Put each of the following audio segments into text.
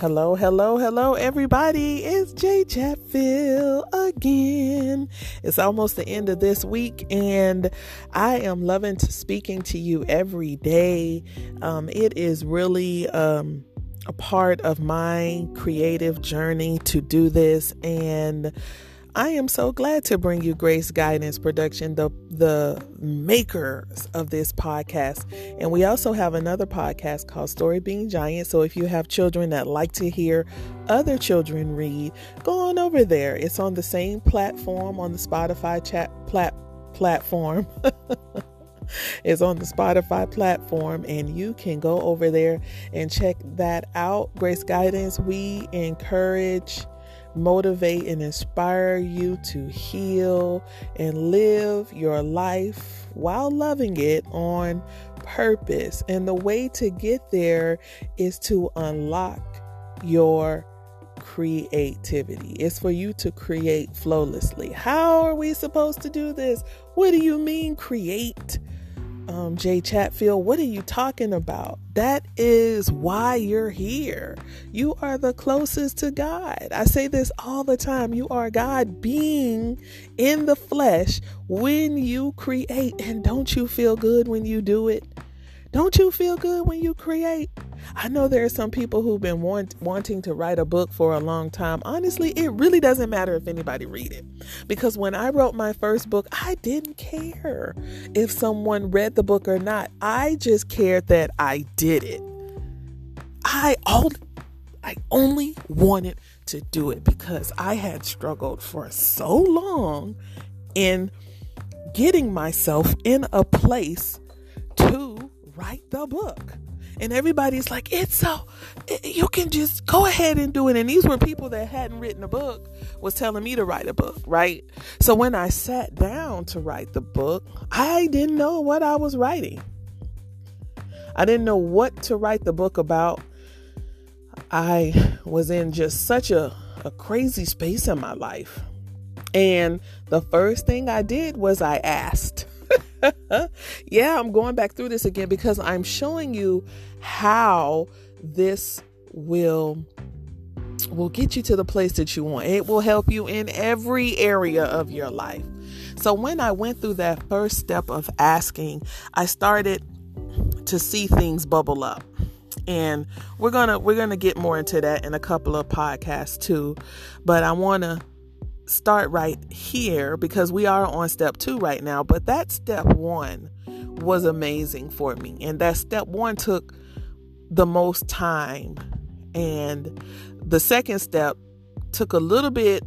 Hello, hello, hello, everybody. It's Jay Chatfield again. It's almost the end of this week, and I am loving to speaking to you every day. Um, it is really um, a part of my creative journey to do this, and I am so glad to bring you Grace Guidance Production, the the makers of this podcast. And we also have another podcast called Story Being Giant. So if you have children that like to hear other children read, go on over there. It's on the same platform on the Spotify chat plat platform. is on the Spotify platform, and you can go over there and check that out. Grace Guidance, we encourage motivate and inspire you to heal and live your life while loving it on purpose. And the way to get there is to unlock your creativity. It's for you to create flawlessly. How are we supposed to do this? What do you mean, create? Um, Jay Chatfield, what are you talking about? That is why you're here. You are the closest to God. I say this all the time. You are God being in the flesh when you create. And don't you feel good when you do it? Don't you feel good when you create? I know there are some people who've been want, wanting to write a book for a long time. Honestly, it really doesn't matter if anybody read it. Because when I wrote my first book, I didn't care if someone read the book or not. I just cared that I did it. I all I only wanted to do it because I had struggled for so long in getting myself in a place to write the book. And everybody's like, it's so, you can just go ahead and do it. And these were people that hadn't written a book, was telling me to write a book, right? So when I sat down to write the book, I didn't know what I was writing. I didn't know what to write the book about. I was in just such a, a crazy space in my life. And the first thing I did was I asked. yeah, I'm going back through this again because I'm showing you how this will will get you to the place that you want. It will help you in every area of your life. So when I went through that first step of asking, I started to see things bubble up. And we're going to we're going to get more into that in a couple of podcasts too. But I want to start right here because we are on step two right now. But that step one was amazing for me. And that step one took the most time. And the second step took a little bit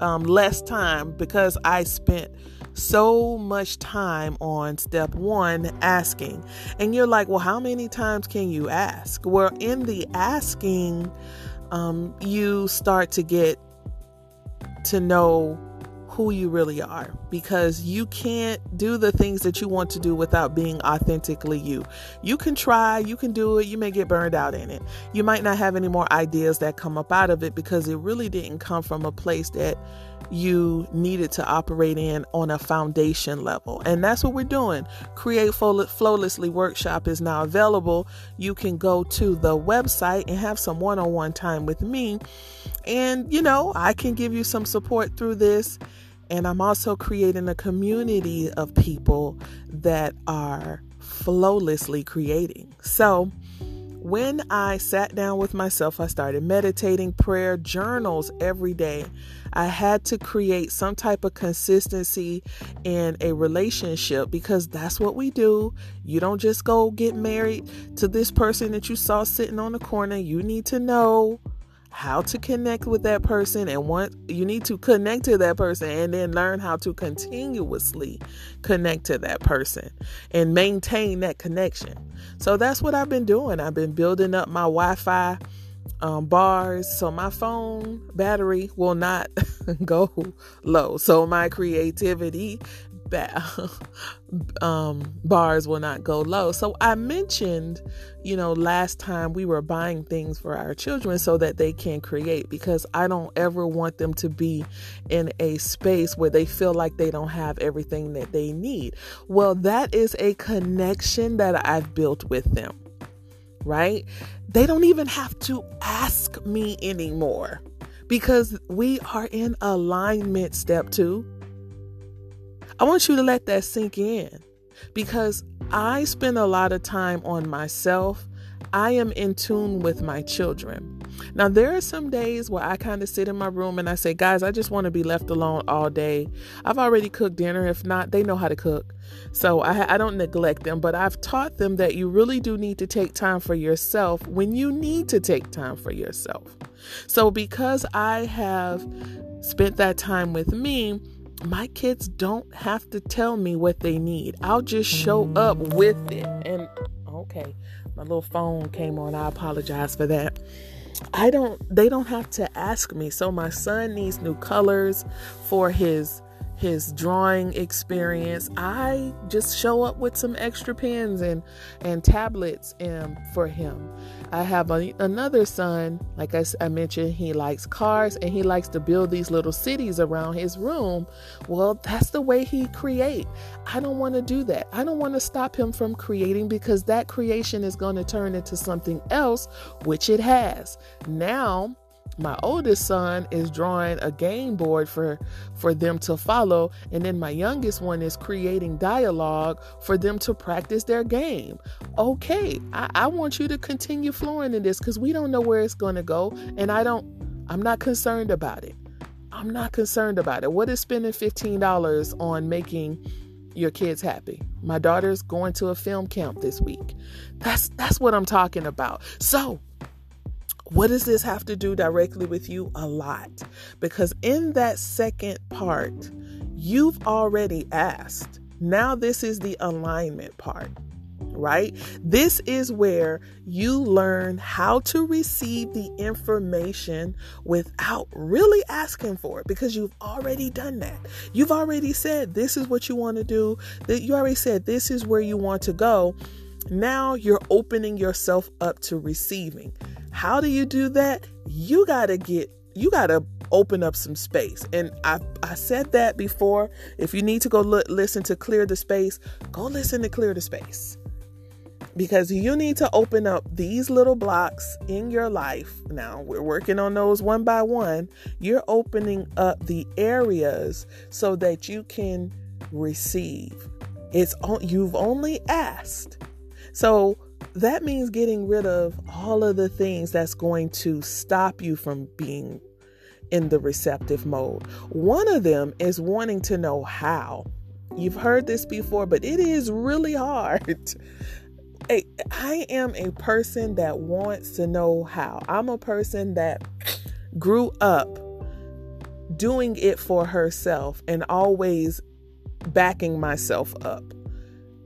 um, less time because I spent so much time on step one asking. And you're like, well, how many times can you ask? Well, in the asking, um, you start to get to know who you really are because you can't do the things that you want to do without being authentically you. You can try, you can do it, you may get burned out in it. You might not have any more ideas that come up out of it because it really didn't come from a place that you needed to operate in on a foundation level. And that's what we're doing. Create Flowlessly Workshop is now available. You can go to the website and have some one on one time with me. And, you know, I can give you some support through this. And I'm also creating a community of people that are flowlessly creating. So, when I sat down with myself, I started meditating, prayer, journals every day. I had to create some type of consistency in a relationship because that's what we do. You don't just go get married to this person that you saw sitting on the corner. You need to know how to connect with that person and what you need to connect to that person and then learn how to continuously connect to that person and maintain that connection. So that's what I've been doing. I've been building up my Wi-Fi um, bars so my phone battery will not go low. So my creativity um, bars will not go low. So I mentioned, you know, last time we were buying things for our children so that they can create because I don't ever want them to be in a space where they feel like they don't have everything that they need. Well, that is a connection that I've built with them right? they don't even have to ask me anymore because we are in alignment step 2 I want you to let that sink in because I spend a lot of time on myself. I am in tune with my children. Now, there are some days where I kind of sit in my room and I say, guys, I just want to be left alone all day. I've already cooked dinner. If not, they know how to cook. So I, I, don't neglect them, but I've taught them that you really do need to take time for yourself when you need to take time for yourself. So because I have spent that time with me, my kids don't have to tell me what they need. I'll just show up with it. And okay, my little phone came on. I apologize for that. I don't they don't have to ask me. So my son needs new colors for his his drawing experience, I just show up with some extra pens and and tablets um, for him. I have a, another son, like I, I mentioned, he likes cars and he likes to build these little cities around his room. Well, that's the way he create. I don't want to do that. I don't want to stop him from creating because that creation is going to turn into something else, which it has. Now my oldest son is drawing a game board for for them to follow and then my youngest one is creating dialogue for them to practice their game. Okay i, I want you to continue flowing in this because we don't know where it's going to go and i don't i'm not concerned about it. I'm not concerned about it. What is spending $15 on making your kids happy? My daughter's going to a film camp this week. That's that's what i'm talking about. So what does this have to do directly with you? A lot. Because in that second part, you've already asked. Now, this is the alignment part, right? This is where you learn how to receive the information without really asking for it because you've already done that. You've already said, This is what you want to do. That you already said, This is where you want to go. Now you're opening yourself up to receiving. How do you do that? You got to get, you got to open up some space. And I, I said that before. If you need to go look, listen to Clear the Space, go listen to Clear the Space. Because you need to open up these little blocks in your life. Now, we're working on those one by one. You're opening up the areas so that you can receive. It's you've only asked. So that means getting rid of all of the things that's going to stop you from being in the receptive mode. One of them is wanting to know how. You've heard this before, but it is really hard. I am a person that wants to know how. I'm a person that grew up doing it for herself and always backing myself up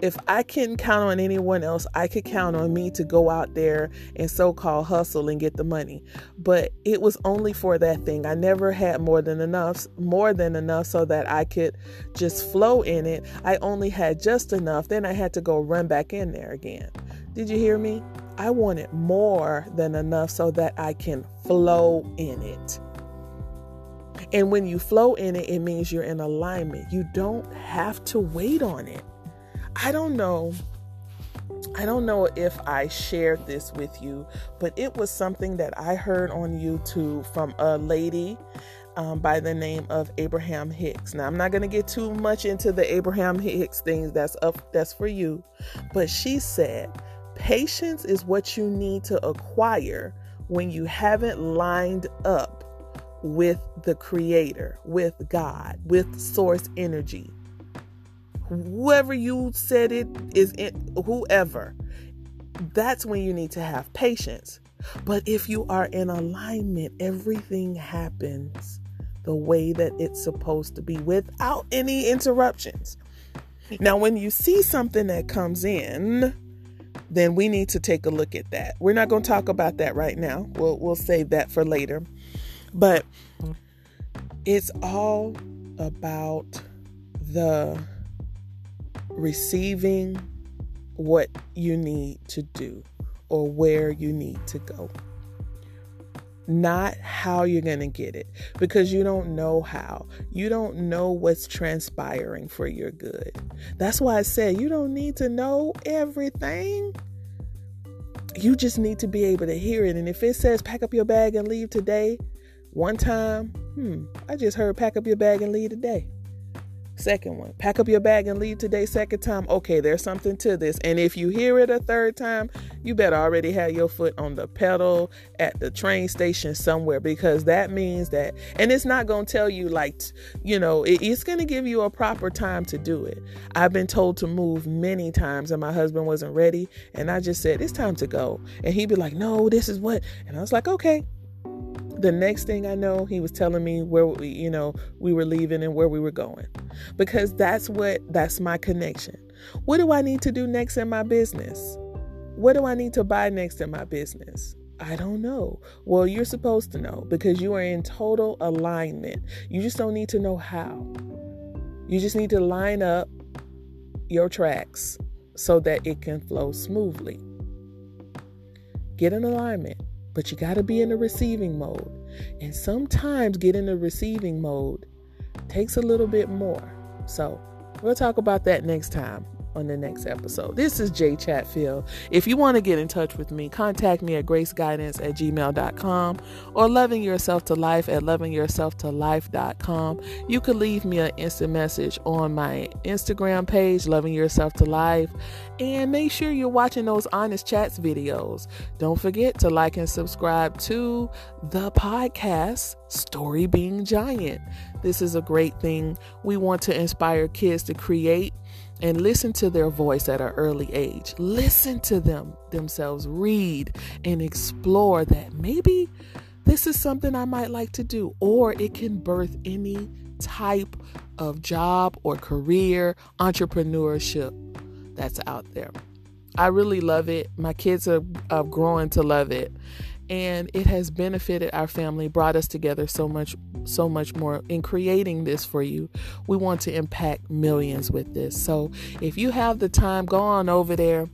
if I can count on anyone else, I could count on me to go out there and so called hustle and get the money. But it was only for that thing. I never had more than enough, more than enough so that I could just flow in it. I only had just enough. Then I had to go run back in there again. Did you hear me? I wanted more than enough so that I can flow in it. And when you flow in it, it means you're in alignment. You don't have to wait on it. I don't know. I don't know if I shared this with you, but it was something that I heard on YouTube from a lady um, by the name of Abraham Hicks. Now, I'm not going to get too much into the Abraham Hicks things. That's up. That's for you. But she said, patience is what you need to acquire when you haven't lined up with the Creator, with God, with Source Energy whoever you said it is in, whoever that's when you need to have patience. But if you are in alignment everything happens the way that it's supposed to be without any interruptions. Now when you see something that comes in then we need to take a look at that. We're not going to talk about that right now. We'll we'll save that for later. But it's all about the receiving what you need to do or where you need to go. Not how you're going to get it because you don't know how. You don't know what's transpiring for your good. That's why I said you don't need to know everything. You just need to be able to hear it. And if it says pack up your bag and leave today, one time, hmm, I just heard pack up your bag and leave today. Second one, pack up your bag and leave today. Second time, okay, there's something to this. And if you hear it a third time, you better already have your foot on the pedal at the train station somewhere because that means that, and it's not going to tell you, like, you know, it, it's going to give you a proper time to do it. I've been told to move many times and my husband wasn't ready. And I just said, it's time to go. And he'd be like, no, this is what. And I was like, okay, the next thing I know, he was telling me where we, you know, we were leaving and where we were going. Because that's what that's my connection. What do I need to do next in my business? What do I need to buy next in my business? I don't know. Well, you're supposed to know because you are in total alignment. You just don't need to know how. You just need to line up your tracks so that it can flow smoothly. Get in alignment but you got to be in the receiving mode. And sometimes getting the receiving mode takes a little bit more. So, we'll talk about that next time on the next episode. This is Jay Chatfield. If you want to get in touch with me, contact me at graceguidance at gmail.com or loving yourself to life at lovingyourselftolife.com. You can leave me an instant message on my Instagram page, Loving Yourself to Life, and make sure you're watching those honest chats videos. Don't forget to like and subscribe to the podcast Story Being Giant. This is a great thing. We want to inspire kids to create and listen to their voice at an early age. Listen to them themselves, read and explore that maybe this is something I might like to do, or it can birth any type of job or career, entrepreneurship that's out there. I really love it. My kids are, are growing to love it and it has benefited our family brought us together so much so much more in creating this for you. We want to impact millions with this. So if you have the time go on over there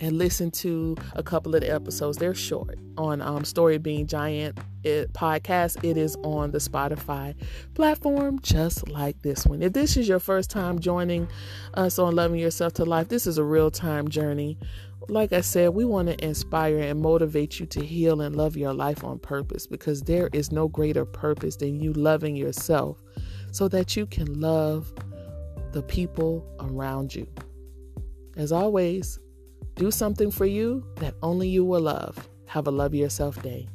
and listen to a couple of the episodes. They're short on um, story being giant it, podcast. It is on the spotify platform just like this one. If this is your first time joining us on loving yourself to life this is a real time journey. Like I said, we want to inspire and motivate you to heal and love your life on purpose because there is no greater purpose than you loving yourself so that you can love the people around you. As always, do something for you that only you will love. Have a love yourself day.